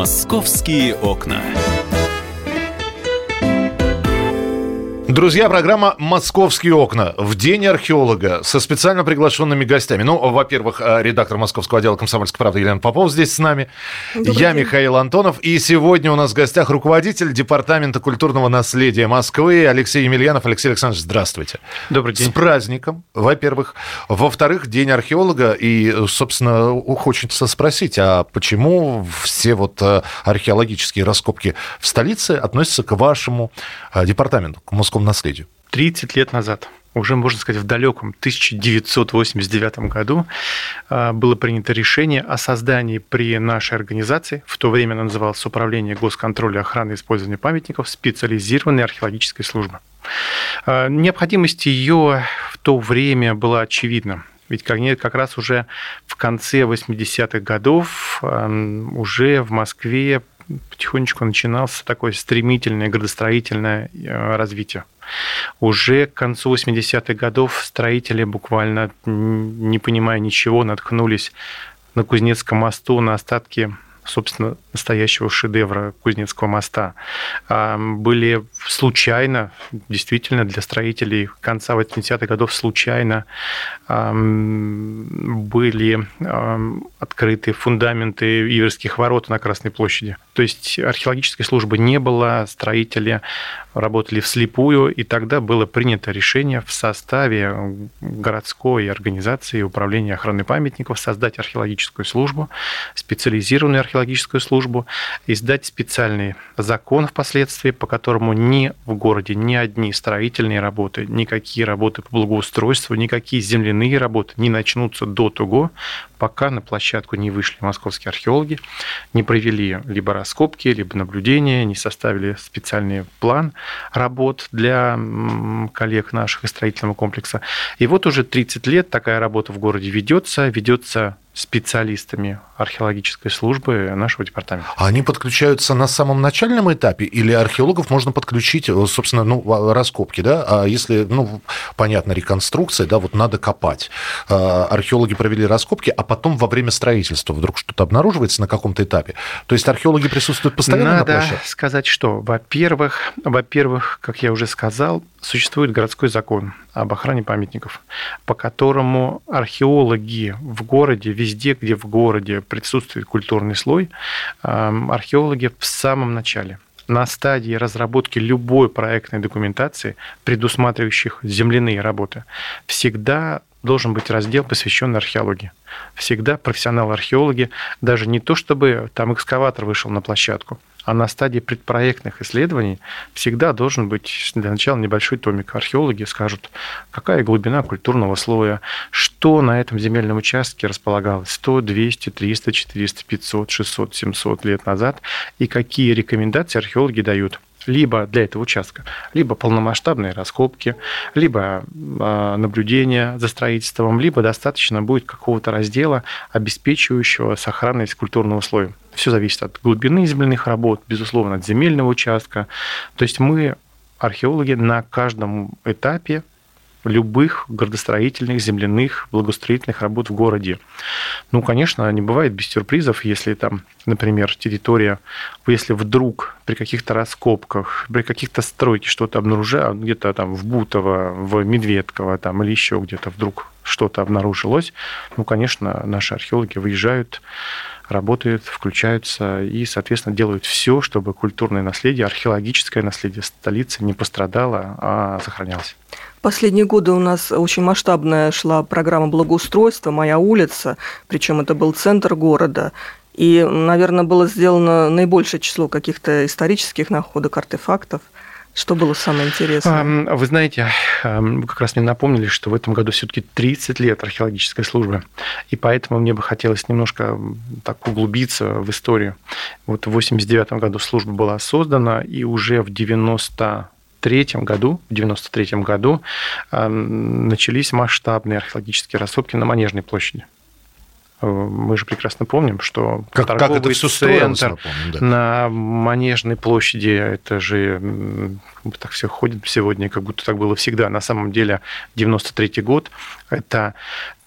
Московские окна. Друзья, программа «Московские окна» в День археолога со специально приглашенными гостями. Ну, во-первых, э, редактор Московского отдела «Комсомольской правды» Елена Попов здесь с нами. Добрый Я день. Михаил Антонов. И сегодня у нас в гостях руководитель Департамента культурного наследия Москвы Алексей Емельянов. Алексей Александрович, здравствуйте. Добрый день. С праздником, во-первых. Во-вторых, День археолога. И, собственно, хочется спросить, а почему все вот э, археологические раскопки в столице относятся к вашему э, департаменту, к Московскому наследию? 30 лет назад уже, можно сказать, в далеком 1989 году а, было принято решение о создании при нашей организации, в то время она называлась Управление госконтроля охраны и использования памятников, специализированной археологической службы. А, необходимость ее в то время была очевидна. Ведь как раз уже в конце 80-х годов уже в Москве потихонечку начинался такое стремительное градостроительное э, развитие. Уже к концу 80-х годов строители буквально, не понимая ничего, наткнулись на Кузнецком мосту на остатки собственно, настоящего шедевра Кузнецкого моста, а, были случайно, действительно, для строителей конца 80-х годов случайно были открыты фундаменты Иверских ворот на Красной площади. То есть археологической службы не было, строители работали вслепую, и тогда было принято решение в составе городской организации управления охраной памятников создать археологическую службу, специализированную археологическую службу, издать специальный закон впоследствии, по которому ни в городе ни одни строительные работы, никакие работы по благоустройству, никакие земляные работы не начнутся до того, пока на площадку не вышли московские археологи, не провели либо раскопки, либо наблюдения, не составили специальный план работ для коллег наших из строительного комплекса. И вот уже 30 лет такая работа в городе ведется, ведется специалистами археологической службы нашего департамента. А они подключаются на самом начальном этапе или археологов можно подключить, э, собственно, ну, раскопки, да? А если, ну, понятно, реконструкция, да, вот надо копать. А, археологи провели раскопки, а потом во время строительства вдруг что-то обнаруживается на каком-то этапе. То есть археологи присутствуют постоянно надо на площадке? Сказать, что, во-первых, во-первых, как я уже сказал, существует городской закон об охране памятников, по которому археологи в городе, везде, где в городе присутствует культурный слой, археологи в самом начале на стадии разработки любой проектной документации, предусматривающих земляные работы, всегда должен быть раздел, посвященный археологии. Всегда профессионалы-археологи, даже не то, чтобы там экскаватор вышел на площадку, а на стадии предпроектных исследований всегда должен быть для начала небольшой томик. Археологи скажут, какая глубина культурного слоя, что на этом земельном участке располагалось 100, 200, 300, 400, 500, 600, 700 лет назад, и какие рекомендации археологи дают либо для этого участка, либо полномасштабные раскопки, либо э, наблюдение за строительством, либо достаточно будет какого-то раздела, обеспечивающего сохранность культурного слоя. Все зависит от глубины земляных работ, безусловно, от земельного участка. То есть мы, археологи, на каждом этапе любых градостроительных, земляных, благоустроительных работ в городе. Ну, конечно, не бывает без сюрпризов, если там, например, территория, если вдруг при каких-то раскопках, при каких-то стройке что-то обнаружают, где-то там в Бутово, в Медведково там, или еще где-то вдруг что-то обнаружилось, ну, конечно, наши археологи выезжают, работают, включаются и, соответственно, делают все, чтобы культурное наследие, археологическое наследие столицы не пострадало, а сохранялось. Последние годы у нас очень масштабная шла программа благоустройства «Моя улица», причем это был центр города. И, наверное, было сделано наибольшее число каких-то исторических находок, артефактов. Что было самое интересное? Вы знаете, вы как раз мне напомнили, что в этом году все-таки 30 лет археологической службы. И поэтому мне бы хотелось немножко так углубиться в историю. Вот в 89 году служба была создана, и уже в 90 93 году, в 93 году начались масштабные археологические раскопки на Манежной площади. Э, мы же прекрасно помним, что как, торговый как это все центр помним, да. на Манежной площади, это же так все ходит сегодня, как будто так было всегда. На самом деле 93 год – это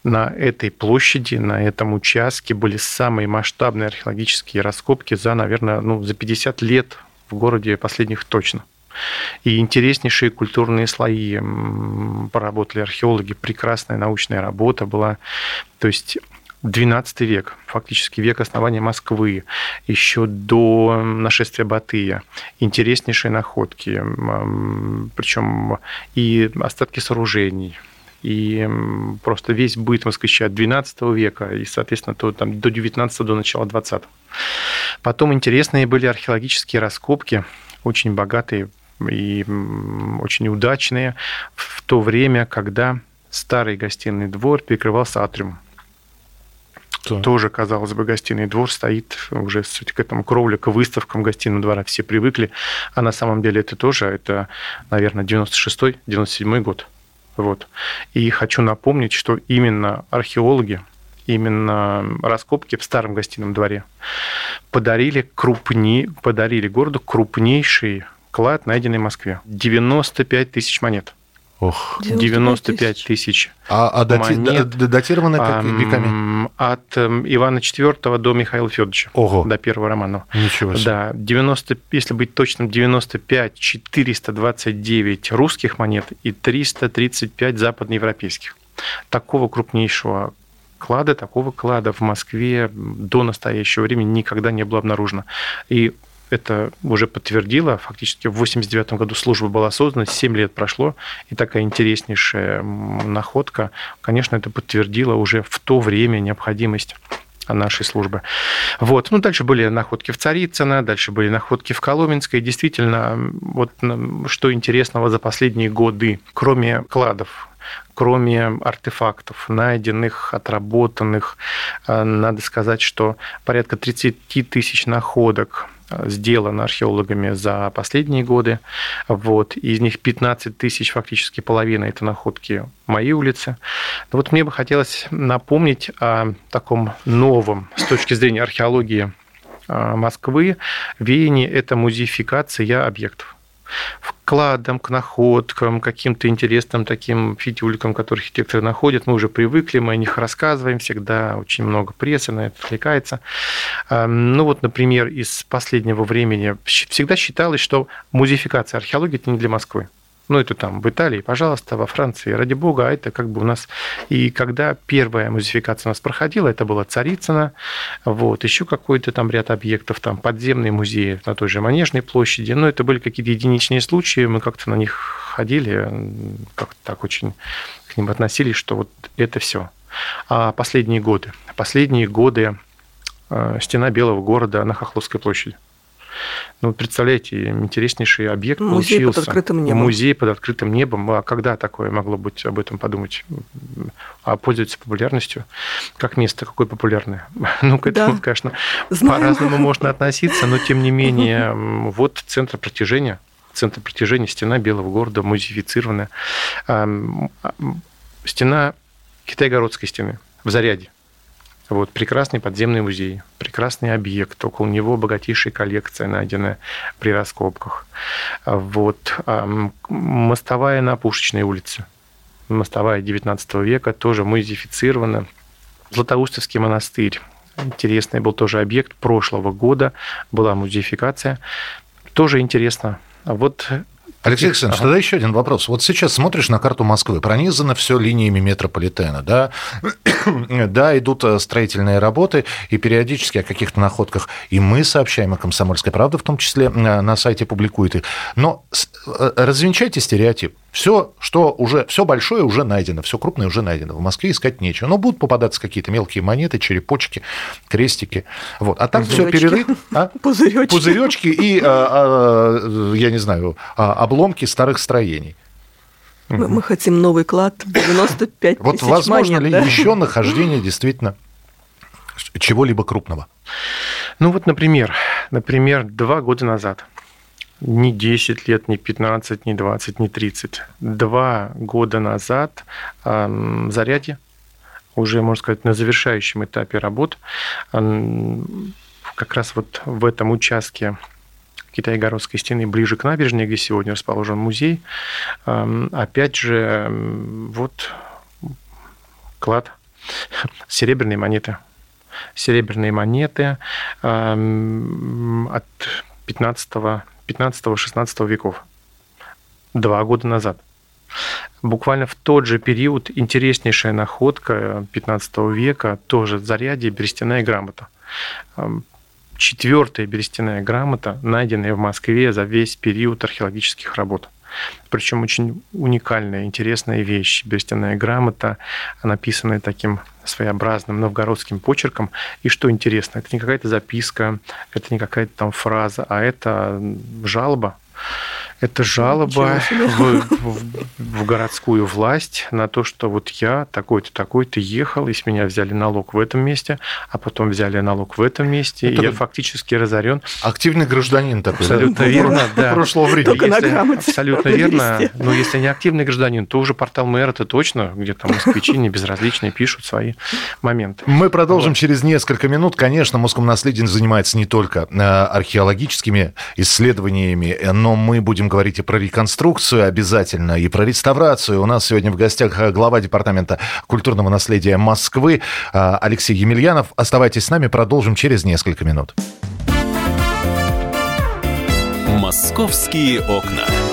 на этой площади, на этом участке были самые масштабные археологические раскопки за, наверное, ну, за 50 лет в городе последних точно. И интереснейшие культурные слои поработали археологи, прекрасная научная работа была. То есть XII век, фактически век основания Москвы, еще до нашествия Батыя. Интереснейшие находки, причем и остатки сооружений, и просто весь быт москвича XII века и, соответственно, то, там, до XIX, до начала XX. Потом интересные были археологические раскопки, очень богатые и очень удачные в то время, когда старый гостиный двор перекрывался атриумом. Что? Тоже, казалось бы, гостиный двор стоит уже к этому кровле, к выставкам гостиного двора. Все привыкли. А на самом деле это тоже, это, наверное, 96-й, 97-й год. Вот. И хочу напомнить, что именно археологи, именно раскопки в старом гостином дворе подарили, крупни, подарили городу крупнейший клад, найденный в Москве. 95 тысяч монет. Ох. 95 тысяч а, а дати, монет. Датировано как веками? От Ивана IV до Михаила Федоровича. Ого. До первого романа. Ничего себе. Да, 90, если быть точным, 95 429 русских монет и 335 западноевропейских. Такого крупнейшего клада, такого клада в Москве до настоящего времени никогда не было обнаружено. И это уже подтвердила. Фактически в 1989 году служба была создана, 7 лет прошло, и такая интереснейшая находка, конечно, это подтвердила уже в то время необходимость нашей службы. Вот. Ну, дальше были находки в Царицыно, дальше были находки в Коломенской. Действительно, вот что интересного за последние годы, кроме кладов, кроме артефактов, найденных, отработанных, э, надо сказать, что порядка 30 тысяч находок сделано археологами за последние годы. Вот. Из них 15 тысяч, фактически половина, это находки моей улицы. Но вот мне бы хотелось напомнить о таком новом с точки зрения археологии а, Москвы веянии – это музеификация объектов вкладом, к находкам, каким-то интересным таким фитюлькам, которые архитекторы находят. Мы уже привыкли, мы о них рассказываем, всегда очень много прессы на это отвлекается. Ну вот, например, из последнего времени всегда считалось, что музеификация археологии – это не для Москвы. Ну, это там в Италии, пожалуйста, во Франции, ради бога, а это как бы у нас... И когда первая музификация у нас проходила, это была Царицына, вот, еще какой-то там ряд объектов, там подземные музеи на той же Манежной площади, но это были какие-то единичные случаи, мы как-то на них ходили, как-то так очень к ним относились, что вот это все. А последние годы, последние годы э, стена Белого города на Хохловской площади. Ну, представляете, интереснейший объект Музей получился. под открытым небом. Музей под открытым небом. А когда такое могло быть, об этом подумать? А пользуется популярностью? Как место какое популярное? Ну, к этому, да. конечно, по-разному можно относиться, но тем не менее, вот центр притяжения, центр притяжения, стена Белого города, музеифицированная. Стена Китайгородской стены в Заряде. Вот, прекрасный подземный музей, прекрасный объект, около него богатейшая коллекция, найденная при раскопках. Вот, мостовая на Пушечной улице, мостовая XIX века, тоже музеифицирована. Златоустовский монастырь, интересный был тоже объект прошлого года, была музеификация. Тоже интересно. Вот Алексей Александрович, ага. тогда еще один вопрос. Вот сейчас смотришь на карту Москвы, пронизано все линиями метрополитена, да, да, идут э, строительные работы, и периодически о каких-то находках и мы сообщаем, и «Комсомольская правда» в том числе э, на сайте публикует их. Но э, развенчайте стереотип. Все, что уже, все большое уже найдено, все крупное уже найдено. В Москве искать нечего. Но будут попадаться какие-то мелкие монеты, черепочки, крестики. Вот. А так все перерыт. А? Пузыречки. Пузыречки и, а, а, я не знаю, а, обломки старых строений. Мы, мы хотим новый клад 95 Вот возможно монет, ли да? еще нахождение действительно чего-либо крупного? Ну вот, например, например, два года назад не 10 лет, не 15, не 20, не 30. Два года назад э, Зарядье, уже, можно сказать, на завершающем этапе работ, э, как раз вот в этом участке Китайгородской стены ближе к набережной, где сегодня расположен музей, э, опять же, вот клад Серебряные монеты. Серебряные монеты эм, от 15-16 веков. Два года назад. Буквально в тот же период интереснейшая находка 15 века, тоже зарядье, берестяная грамота. Четвертая берестяная грамота, найденная в Москве за весь период археологических работ. Причем очень уникальная, интересная вещь. Берестяная грамота, написанная таким своеобразным новгородским почерком. И что интересно, это не какая-то записка, это не какая-то там фраза, а это жалоба это жалоба в, в, в городскую власть на то, что вот я такой-то, такой-то ехал, и с меня взяли налог в этом месте, а потом взяли налог в этом месте, это и я фактически разорен. Активный гражданин такой. Абсолютно да? верно, да. Прошлого времени. Только если, на грамоте. Абсолютно верно. Но если не активный гражданин, то уже портал мэра это точно, где там москвичи не безразличные пишут свои моменты. Мы продолжим вот. через несколько минут. Конечно, Москомнаследие занимается не только э, археологическими исследованиями, но мы будем говорить и про реконструкцию обязательно, и про реставрацию. У нас сегодня в гостях э, глава Департамента культурного наследия Москвы э, Алексей Емельянов. Оставайтесь с нами, продолжим через несколько минут. «Московские окна».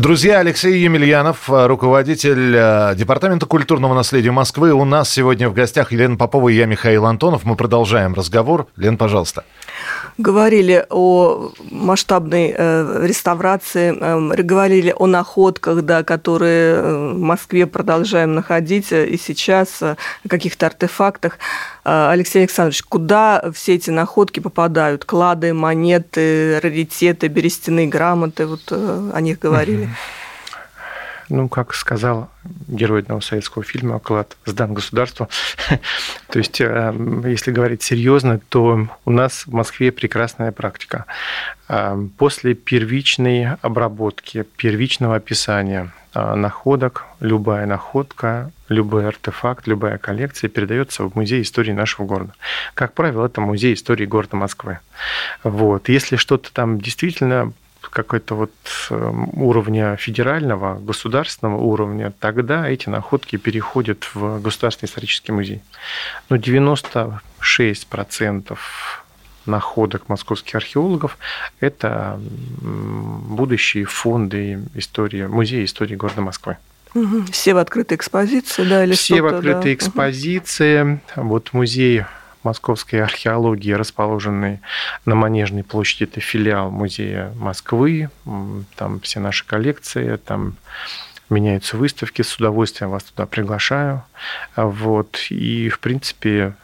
Друзья, Алексей Емельянов, э, руководитель э, Департамента культурного наследия Москвы. У нас сегодня в гостях Елена Попова и я, Михаил Антонов. Мы продолжаем разговор. Лен, пожалуйста говорили о масштабной э, реставрации, э, говорили о находках, да, которые э, в Москве продолжаем находить и сейчас, о каких-то артефактах. Алексей Александрович, куда все эти находки попадают? Клады, монеты, раритеты, берестяные грамоты, вот о них говорили. Ну, как сказал герой одного советского фильма, оклад сдан государству. то есть, э, если говорить серьезно, то у нас в Москве прекрасная практика. Э, после первичной обработки, первичного описания э, находок, любая находка, любой артефакт, любая коллекция передается в музей истории нашего города. Как правило, это музей истории города Москвы. Вот. Если что-то там действительно какой-то вот эм, уровня федерального, государственного уровня, тогда эти находки переходят в Государственный исторический музей. Но 96% находок московских археологов – это будущие фонды истории, музея истории города Москвы. Все в открытой экспозиции, да, или Все в открытой да? экспозиции. Вот музей московской археологии, расположенный на Манежной площади. Это филиал музея Москвы. Там все наши коллекции, там меняются выставки. С удовольствием вас туда приглашаю. Вот. И, в принципе,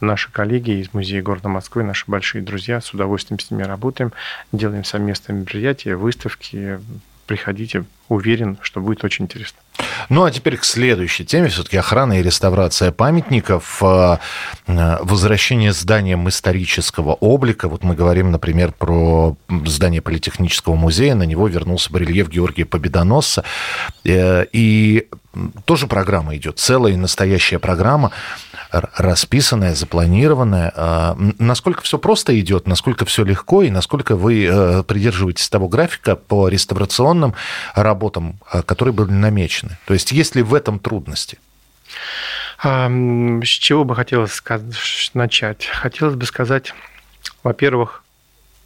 наши коллеги из музея города Москвы, наши большие друзья, с удовольствием с ними работаем, делаем совместные мероприятия, выставки. Приходите, уверен, что будет очень интересно. Ну а теперь к следующей теме, все-таки охрана и реставрация памятников, э, э, возвращение зданиям исторического облика. Вот мы говорим, например, про здание Политехнического музея, на него вернулся барельеф Георгия Победоносца. Э, и тоже программа идет, целая и настоящая программа расписанная, запланированная. А, насколько все просто идет, насколько все легко и насколько вы э, придерживаетесь того графика по реставрационным работам, э, которые были намечены? То есть есть ли в этом трудности? С чего бы хотелось начать? Хотелось бы сказать, во-первых,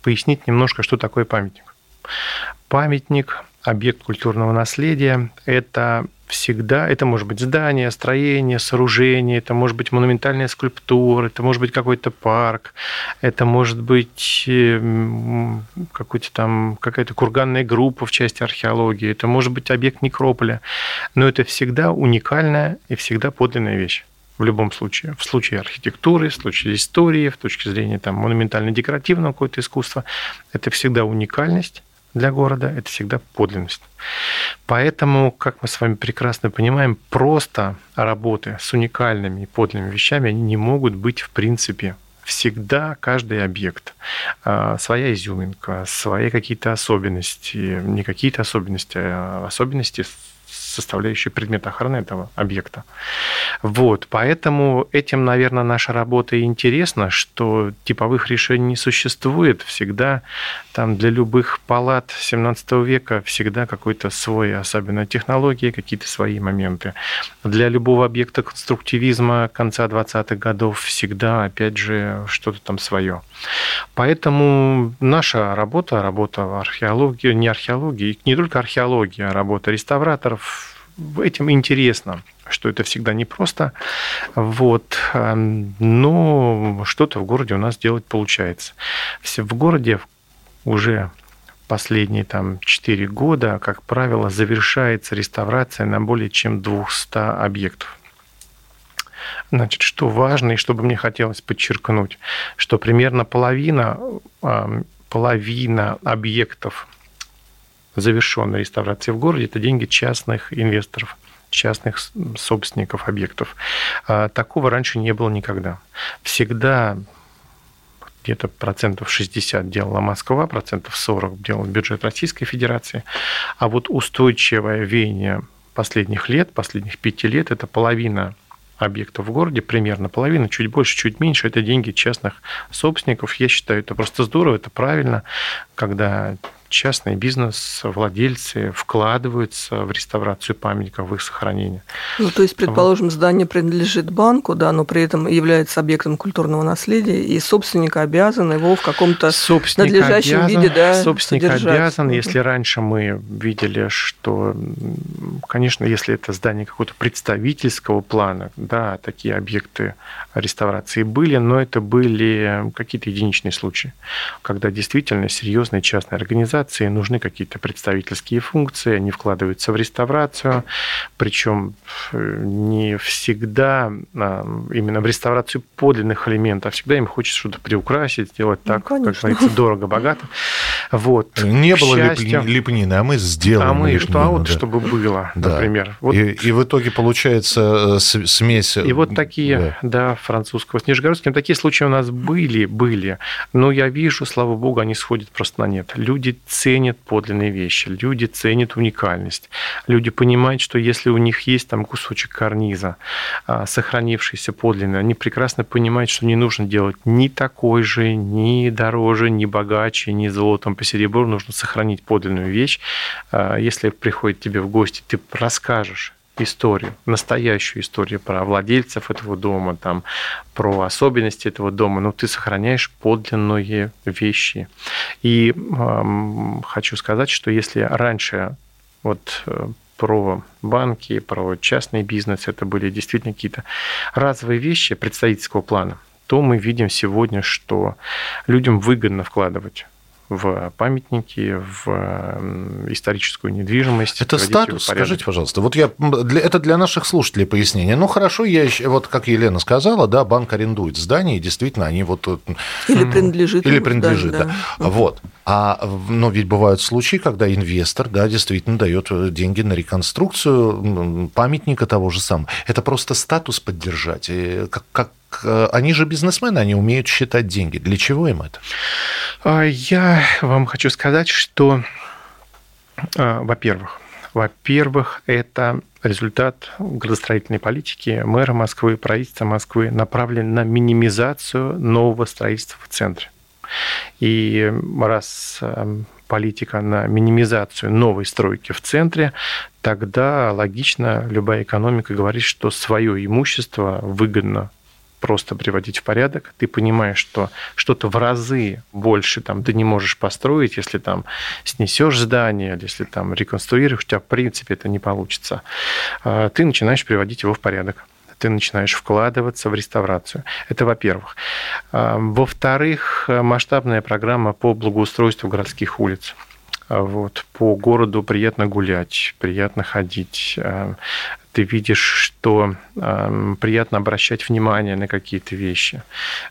пояснить немножко, что такое памятник. Памятник, объект культурного наследия – это всегда, это может быть здание, строение, сооружение, это может быть монументальная скульптура, это может быть какой-то парк, это может быть эм, какой-то там, какая-то курганная группа в части археологии, это может быть объект некрополя, но это всегда уникальная и всегда подлинная вещь в любом случае. В случае архитектуры, в случае истории, в точке зрения там, монументально-декоративного какого-то искусства, это всегда уникальность, для города, это всегда подлинность. Поэтому, как мы с вами прекрасно понимаем, просто работы с уникальными и подлинными вещами, они не могут быть в принципе всегда каждый объект. А, своя изюминка, свои какие-то особенности, не какие-то особенности, а особенности составляющую предмет охраны этого объекта. Вот, поэтому этим, наверное, наша работа и интересна, что типовых решений не существует. Всегда там для любых палат 17 века всегда какой-то свой, особенно технологии, какие-то свои моменты. Для любого объекта конструктивизма конца 20-х годов всегда, опять же, что-то там свое. Поэтому наша работа, работа археологии, не археологии, не только археология, а работа реставраторов, этим интересно, что это всегда непросто. Вот. Но что-то в городе у нас делать получается. В городе уже последние там 4 года, как правило, завершается реставрация на более чем 200 объектов. Значит, что важно и что бы мне хотелось подчеркнуть, что примерно половина, половина объектов завершенной реставрации в городе – это деньги частных инвесторов частных собственников объектов. А, такого раньше не было никогда. Всегда где-то процентов 60 делала Москва, процентов 40 делал бюджет Российской Федерации. А вот устойчивое веяние последних лет, последних пяти лет, это половина объектов в городе, примерно половина, чуть больше, чуть меньше, это деньги частных собственников. Я считаю, это просто здорово, это правильно, когда частный бизнес, владельцы вкладываются в реставрацию памятников, в их сохранение. Ну, то есть, предположим, здание принадлежит банку, да, но при этом является объектом культурного наследия, и собственник обязан его в каком-то надлежащем обязан, виде да, Собственник содержать. обязан, если раньше мы видели, что, конечно, если это здание какого-то представительского плана, да, такие объекты реставрации были, но это были какие-то единичные случаи, когда действительно серьезные частные организации нужны какие-то представительские функции, они вкладываются в реставрацию, причем э, не всегда а, именно в реставрацию подлинных элементов, а всегда им хочется что-то приукрасить, сделать ну, так, ну, как говорится, дорого-богато. Вот. Не К было счастью, липнины, а мы сделаем А мы липнину, а вот да. чтобы было, да. например. Вот. И, и в итоге получается э, смесь... И вот такие, да, да французского с Нижегородским. Такие случаи у нас были, были. Но я вижу, слава богу, они сходят просто на нет. Люди ценят подлинные вещи, люди ценят уникальность. Люди понимают, что если у них есть там кусочек карниза, а, сохранившийся подлинный, они прекрасно понимают, что не нужно делать ни такой же, ни дороже, ни богаче, ни золотом по серебру. Нужно сохранить подлинную вещь. А, если приходит тебе в гости, ты расскажешь историю, настоящую историю про владельцев этого дома, там, про особенности этого дома, но ты сохраняешь подлинные вещи. И э, хочу сказать, что если раньше вот э, про банки, про частный бизнес, это были действительно какие-то разовые вещи представительского плана, то мы видим сегодня, что людям выгодно вкладывать в памятники, в историческую недвижимость. Это статус, скажите, пожалуйста. Вот я, для, это для наших слушателей пояснение. Ну, хорошо, я вот как Елена сказала, да, банк арендует здание, и действительно они вот... Э, или принадлежит. Или принадлежит, да. да. Вот. А, но ведь бывают случаи, когда инвестор, да, действительно дает э, деньги на реконструкцию памятника того же самого. Это просто статус поддержать. И как, как Э, они же бизнесмены, они умеют считать деньги. Для чего им это? А, я вам хочу сказать, что, а, во-первых, во-первых, это результат градостроительной политики мэра Москвы, правительства Москвы, направлен на минимизацию нового строительства в центре. И раз э, политика на минимизацию новой стройки в центре, тогда логично любая экономика говорит, что свое имущество выгодно просто приводить в порядок. Ты понимаешь, что что-то в разы больше там ты не можешь построить, если там снесешь здание, если там реконструируешь, у тебя в принципе это не получится. А, ты начинаешь приводить его в порядок ты начинаешь вкладываться в реставрацию. Это во-первых. А, во-вторых, масштабная программа по благоустройству городских улиц. А вот, по городу приятно гулять, приятно ходить ты видишь, что э, приятно обращать внимание на какие-то вещи.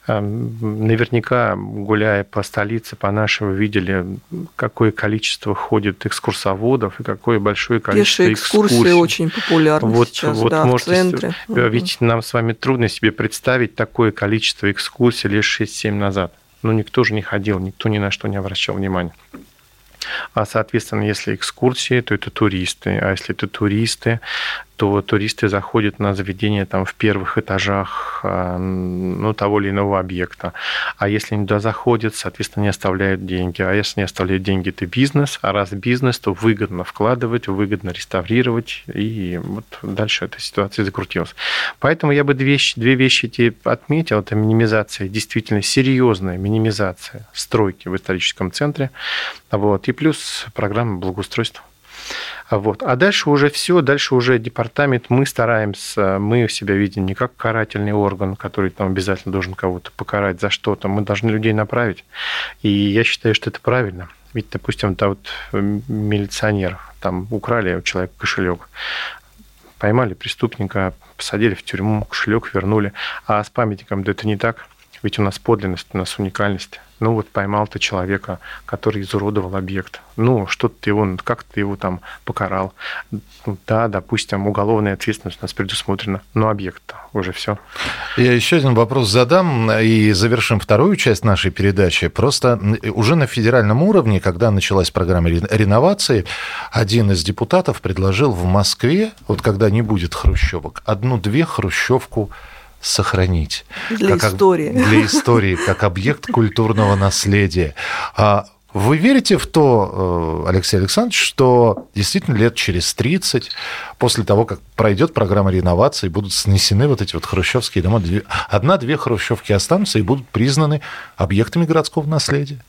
Э, наверняка, гуляя по столице, по нашему, видели, какое количество ходит экскурсоводов и какое большое количество Пешие экскурсии. экскурсий очень популярны вот, сейчас, вот да, можете, в центре. Ведь нам с вами трудно себе представить такое количество экскурсий лишь 6-7 назад. Но никто же не ходил, никто ни на что не обращал внимания. А, соответственно, если экскурсии, то это туристы. А если это туристы, то туристы заходят на заведение там в первых этажах а, ну, того или иного объекта. А если они туда заходят, соответственно, не оставляют деньги. А если не оставляют деньги, это бизнес. А раз бизнес, то выгодно вкладывать, выгодно реставрировать. И вот дальше эта ситуация закрутилась. Поэтому я бы две вещи, две вещи тебе отметил. Это минимизация, действительно серьезная минимизация стройки в историческом центре. Вот. И плюс программа благоустройства. Вот. А дальше уже все, дальше уже департамент, мы стараемся, мы себя видим не как карательный орган, который там обязательно должен кого-то покарать за что-то, мы должны людей направить. И я считаю, что это правильно. Ведь, допустим, да, вот милиционер, там украли у человека кошелек, поймали преступника, посадили в тюрьму, кошелек вернули. А с памятником да это не так. Ведь у нас подлинность, у нас уникальность. Ну вот поймал ты человека, который изуродовал объект. Ну, что ты его, как ты его там покарал. Ну, да, допустим, уголовная ответственность у нас предусмотрена, но объект уже все. Я еще один вопрос задам и завершим вторую часть нашей передачи. Просто уже на федеральном уровне, когда началась программа реновации, один из депутатов предложил в Москве, вот когда не будет хрущевок, одну-две хрущевку сохранить. Для как, истории. Для истории, как объект культурного наследия. А вы верите в то, э, Алексей Александрович, что действительно лет через 30, после того, как пройдет программа реновации, будут снесены вот эти вот хрущевские дома, одна-две хрущевки останутся и будут признаны объектами городского наследия?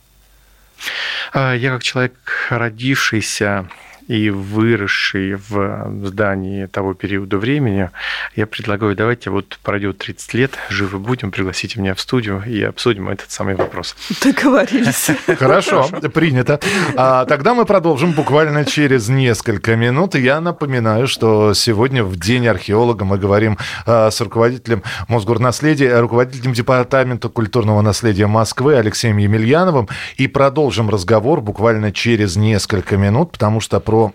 А, я как человек, родившийся и выросший в здании того периода времени, я предлагаю, давайте вот пройдет 30 лет, живы будем, пригласите меня в студию и обсудим этот самый вопрос. Договорились. Хорошо, принято. А, тогда мы продолжим буквально через несколько минут. Я напоминаю, что сегодня в День археолога мы говорим а, с руководителем Мосгорнаследия, руководителем Департамента культурного наследия Москвы Алексеем Емельяновым и продолжим разговор буквально через несколько минут, потому что про про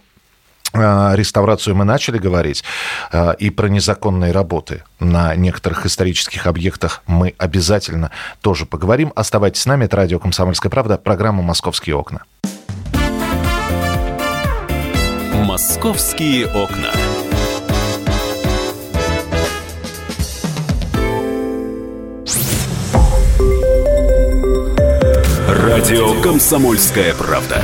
э, реставрацию мы начали говорить, э, и про незаконные работы на некоторых исторических объектах мы обязательно тоже поговорим. Оставайтесь с нами, это радио «Комсомольская правда», программа «Московские окна». «Московские окна». Радио «Комсомольская правда».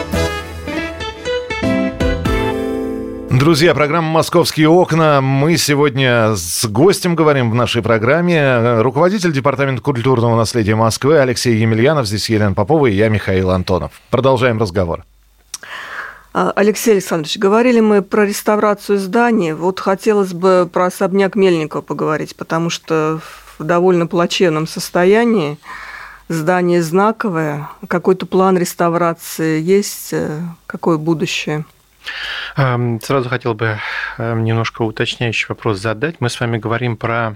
Друзья, программа «Московские окна». Мы сегодня с гостем говорим в нашей программе. Руководитель Департамента культурного наследия Москвы Алексей Емельянов. Здесь Елена Попова и я, Михаил Антонов. Продолжаем разговор. А, Алексей Александрович, говорили мы про реставрацию зданий. Вот хотелось бы про особняк Мельникова поговорить, потому что в довольно плачевном состоянии. Здание знаковое. Какой-то план реставрации есть? Э, какое будущее? Сразу хотел бы эм, немножко уточняющий вопрос задать. Мы с вами говорим про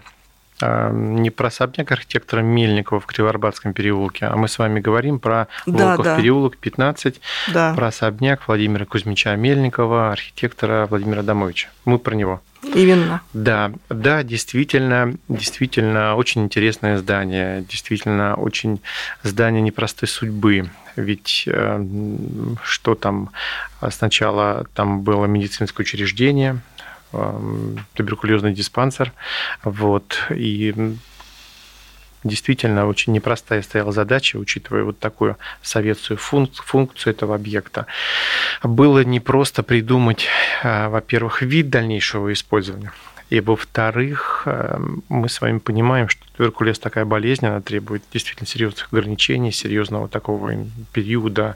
а, не про особняк архитектора Мельникова в Кривоарбатском переулке, а мы с вами говорим про Волков да, да. переулок 15, да. про особняк Владимира Кузьмича Мельникова, архитектора Владимира Домовича. Мы про него. Именно. Да, да, действительно, действительно очень интересное здание, действительно очень здание непростой судьбы. Ведь э, что там сначала там было медицинское учреждение, туберкулезный диспансер. Вот, и действительно очень непростая стояла задача, учитывая вот такую советскую функцию этого объекта. Было не просто придумать, а, во-первых, вид дальнейшего использования, и во-вторых, эм, мы с вами понимаем, что туберкулез такая болезнь, она требует действительно серьезных ограничений, серьезного такого периода.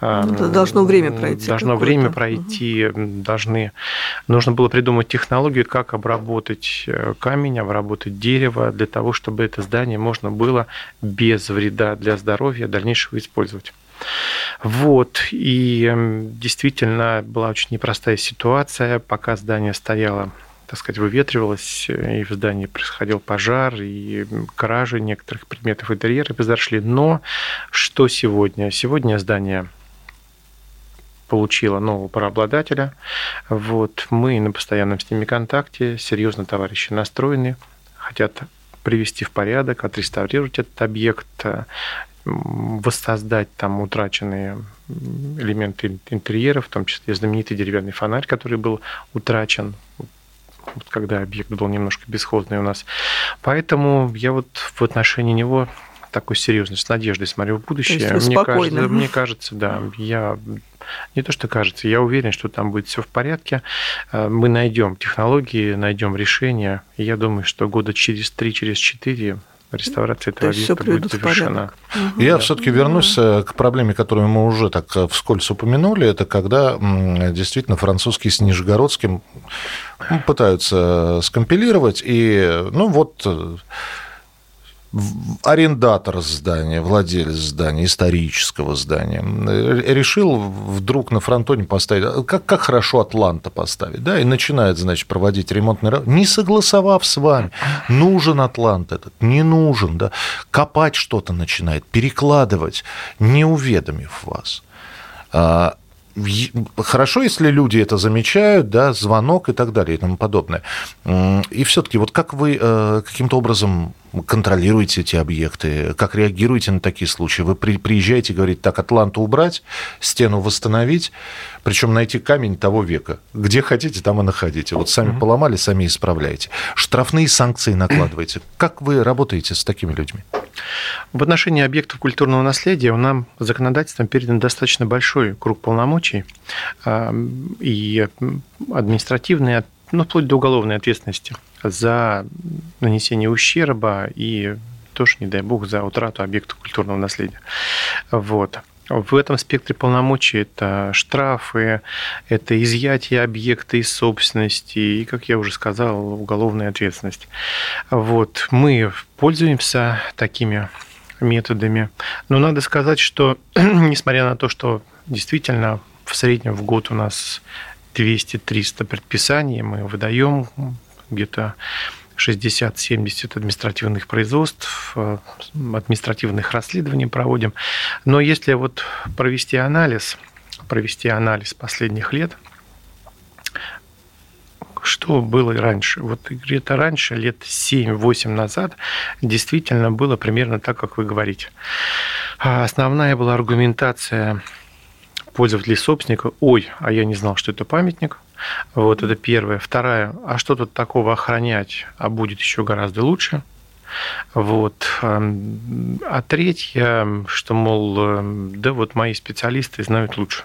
Эм, ну, должно время пройти. Должно время пройти, угу. должны... Нужно было придумать технологию, как обработать э, камень, обработать дерево для того, чтобы это здание можно было без вреда для здоровья дальнейшего использовать. Вот, и действительно была очень непростая ситуация, пока здание стояло так сказать, выветривалось, и в здании происходил пожар, и кражи некоторых предметов интерьера произошли. Но что сегодня? Сегодня здание получила нового правообладателя. Вот. Мы на постоянном с ними контакте, серьезно товарищи настроены, хотят привести в порядок, отреставрировать этот объект, воссоздать там утраченные элементы интерьера, в том числе знаменитый деревянный фонарь, который был утрачен вот когда объект был немножко бесхозный у нас. Поэтому я вот в отношении него такой серьезный, с надеждой смотрю в будущее. мне кажется, мне кажется, да, я не то, что кажется, я уверен, что там будет все в порядке. Э, мы найдем технологии, найдем решения. И я думаю, что года через три, через четыре реставрация этого объекта будет завершена. Я да. все-таки вернусь э, к проблеме, которую мы уже так э, вскользь упомянули. Это когда действительно французские с Нижегородским пытаются скомпилировать. И, ну вот, арендатор здания, владелец здания, исторического здания, решил вдруг на фронтоне поставить, как, как хорошо Атланта поставить, да, и начинает, значит, проводить ремонтный работы, не согласовав с вами, нужен Атлант этот, не нужен, да, копать что-то начинает, перекладывать, не уведомив вас. Хорошо, если люди это замечают, да, звонок и так далее и тому подобное. И все-таки вот как вы э, каким-то образом контролируете эти объекты, как реагируете на такие случаи? Вы приезжаете и говорите, так, Атланту убрать, стену восстановить, причем найти камень того века. Где хотите, там и находите. Вот сами mm-hmm. поломали, сами исправляете. Штрафные санкции накладываете. Как вы работаете с такими людьми? В отношении объектов культурного наследия у нам законодательством передан достаточно большой круг полномочий и административные, ну, вплоть до уголовной ответственности за нанесение ущерба и тоже, не дай бог, за утрату объекта культурного наследия. Вот. В этом спектре полномочий это штрафы, это изъятие объекта из собственности и, как я уже сказал, уголовная ответственность. Вот. Мы пользуемся такими методами. Но надо сказать, что несмотря на то, что действительно в среднем в год у нас 200-300 предписаний мы выдаем где-то 60-70 административных производств, э, административных расследований проводим. Но если вот провести анализ, провести анализ последних лет, что было раньше? Вот где-то раньше, лет 7-8 назад, действительно было примерно так, как вы говорите. А основная была аргументация пользователей собственника, ой, а я не знал, что это памятник, вот это первое. Вторая, а что тут такого охранять, а будет еще гораздо лучше. Вот. Эм, а третье, что, мол, эм, да вот мои специалисты знают лучше.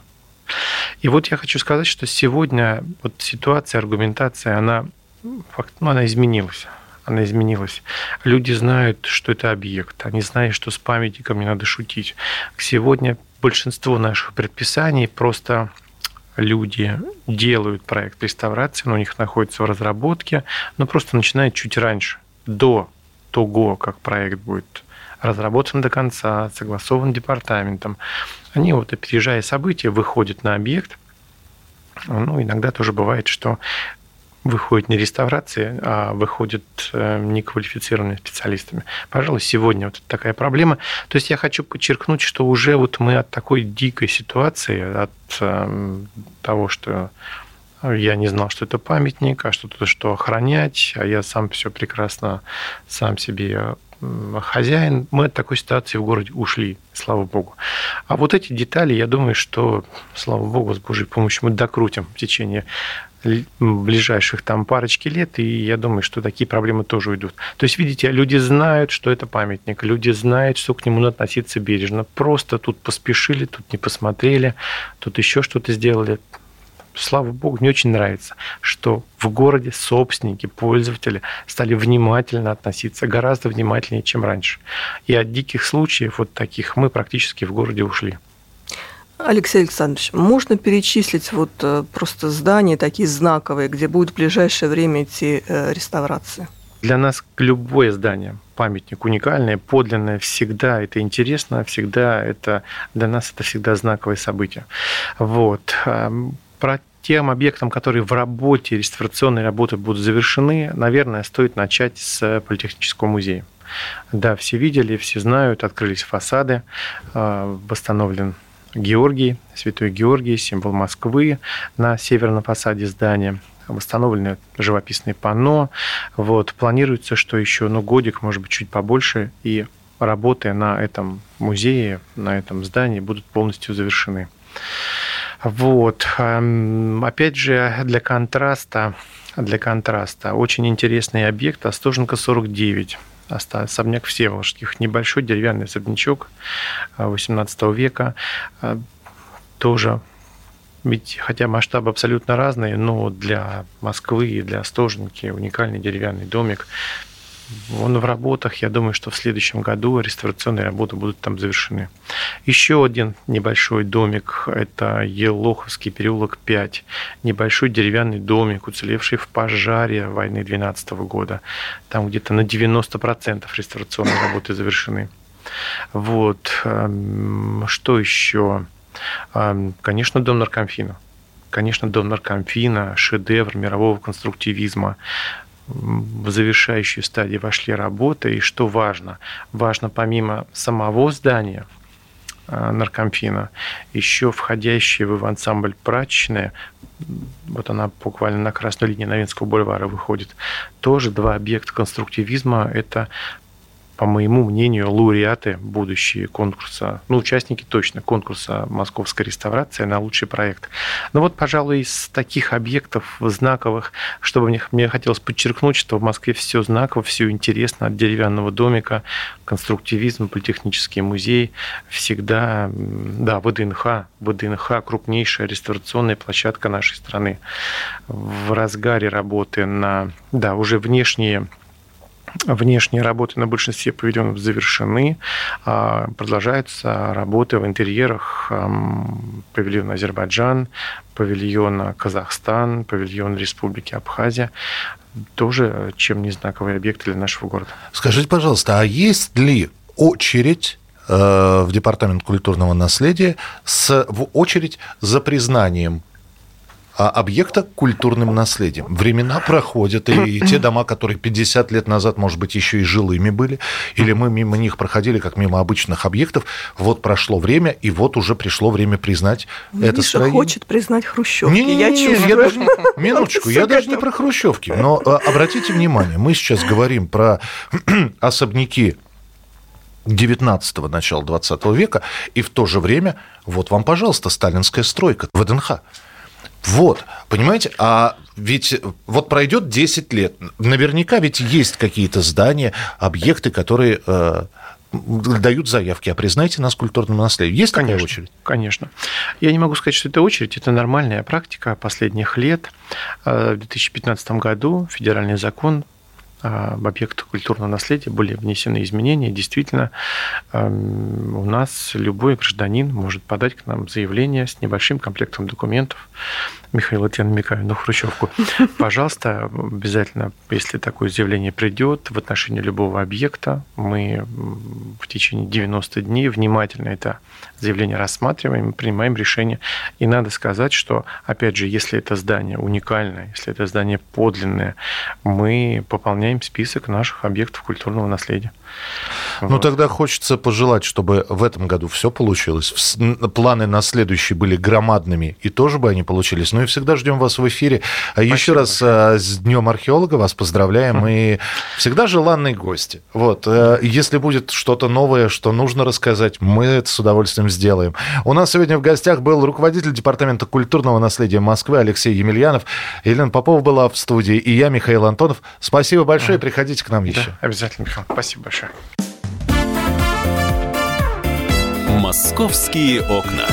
И вот я хочу сказать, что сегодня вот ситуация, аргументация, она, ну, она изменилась. Она изменилась. Люди знают, что это объект. Они знают, что с памятником не надо шутить. Сегодня большинство наших предписаний просто люди делают проект реставрации, но у них находится в разработке, но просто начинают чуть раньше, до того, как проект будет разработан до конца, согласован департаментом. Они вот, опережая события, выходят на объект. Ну, иногда тоже бывает, что выходит не реставрации, а выходят э, неквалифицированными специалистами. Пожалуй, сегодня вот такая проблема. То есть я хочу подчеркнуть, что уже вот мы от такой дикой ситуации, от эм, того, что я не знал, что это памятник, а что-то, что охранять, а я сам все прекрасно сам себе хозяин. Мы от такой ситуации в городе ушли, слава богу. А вот эти детали, я думаю, что, слава богу, с Божьей помощью мы докрутим в течение ближайших там парочки лет, и я думаю, что такие проблемы тоже уйдут. То есть, видите, люди знают, что это памятник, люди знают, что к нему надо относиться бережно. Просто тут поспешили, тут не посмотрели, тут еще что-то сделали слава богу, мне очень нравится, что в городе собственники, пользователи стали внимательно относиться, гораздо внимательнее, чем раньше. И от диких случаев вот таких мы практически в городе ушли. Алексей Александрович, можно перечислить вот э, просто здания такие знаковые, где будет в ближайшее время идти э, реставрация? Для нас любое здание, памятник уникальное, подлинное, всегда это интересно, всегда это для нас это всегда знаковое событие. Вот. Про тем объектам, которые в работе, реставрационные работы будут завершены, наверное, стоит начать с Политехнического музея. Да, все видели, все знают, открылись фасады, э, восстановлен Георгий, Святой Георгий, символ Москвы на северном фасаде здания восстановлены живописные панно. Вот. Планируется, что еще ну, годик, может быть, чуть побольше, и работы на этом музее, на этом здании будут полностью завершены. Вот. Эм, опять же, для контраста, для контраста очень интересный объект Остоженко 49 особняк Всеволожских. Небольшой деревянный особнячок 18 э, века. Э, тоже ведь хотя масштабы абсолютно разные, но для Москвы и для Остоженки уникальный деревянный домик он в работах. Я думаю, что в следующем году реставрационные работы будут там завершены. Еще один небольшой домик – это Елоховский переулок 5. Небольшой деревянный домик, уцелевший в пожаре войны 12 года. Там где-то на 90% реставрационные работы завершены. Вот. Эм, что еще? Эм, конечно, дом наркомфина. Конечно, дом наркомфина – шедевр мирового конструктивизма в завершающую стадию вошли работы. И что важно? Важно помимо самого здания а, наркомфина, еще входящие в ансамбль прачечная, вот она буквально на красной линии Новинского бульвара выходит, тоже два объекта конструктивизма. Это по моему мнению, лауреаты будущие конкурса, ну, участники точно конкурса «Московская реставрация» на лучший проект. Но вот, пожалуй, из таких объектов знаковых, чтобы мне, мне хотелось подчеркнуть, что в Москве все знаково, все интересно, от деревянного домика, конструктивизм, политехнический музей, всегда, да, ВДНХ, ВДНХ – крупнейшая реставрационная площадка нашей страны. В разгаре работы на, да, уже внешние Внешние работы на большинстве павильонов завершены. А, продолжаются работы в интерьерах павильона Азербайджан, павильона Казахстан, павильон Республики Абхазия. Тоже чем не знаковые объекты для нашего города. Скажите, пожалуйста, а есть ли очередь э, в Департамент культурного наследия с, в очередь за признанием объекта культурным наследием. Времена проходят, и те дома, которые 50 лет назад, может быть, еще и жилыми были, или мы мимо них проходили, как мимо обычных объектов, вот прошло время, и вот уже пришло время признать Миша это строение. хочет признать хрущевки. Не, не, не, я, не, я даже, минуточку, я даже не про хрущевки, но а, обратите внимание, мы сейчас говорим про особняки 19-го, начала 20 века, и в то же время, вот вам, пожалуйста, сталинская стройка, ВДНХ. Вот, понимаете, а ведь вот пройдет 10 лет, наверняка ведь есть какие-то здания, объекты, которые э, дают заявки, а признайте нас культурным наследием. Есть конечно, такая очередь? Конечно. Я не могу сказать, что это очередь, это нормальная практика последних лет. Э, в 2015 году федеральный закон в объектах культурного наследия были внесены изменения. Действительно, эм, у нас любой гражданин может подать к нам заявление с небольшим комплектом документов. Михаил, я намекаю на Хрущевку. Пожалуйста, обязательно, если такое заявление придет в отношении любого объекта, мы в течение 90 дней внимательно это заявление рассматриваем, принимаем решение. И надо сказать, что, опять же, если это здание уникальное, если это здание подлинное, мы пополняем список наших объектов культурного наследия. Ну, вот. тогда хочется пожелать, чтобы в этом году все получилось. Планы на следующий были громадными, и тоже бы они получились. Ну и всегда ждем вас в эфире. А Спасибо Еще раз большое. с Днем археолога вас поздравляем. И всегда желанные гости. Вот. Э, если будет что-то новое, что нужно рассказать, мы это с удовольствием сделаем. У нас сегодня в гостях был руководитель Департамента культурного наследия Москвы Алексей Емельянов. Елена Попова была в студии, и я, Михаил Антонов. Спасибо большое. Приходите к нам еще. Да, обязательно, Михаил. Спасибо большое. Московские окна.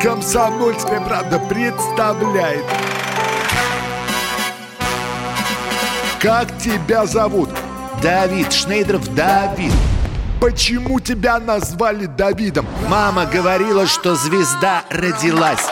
Комсомольская правда представляет. Как тебя зовут? Давид Шнейдеров Давид. Почему тебя назвали Давидом? Мама говорила, что звезда родилась.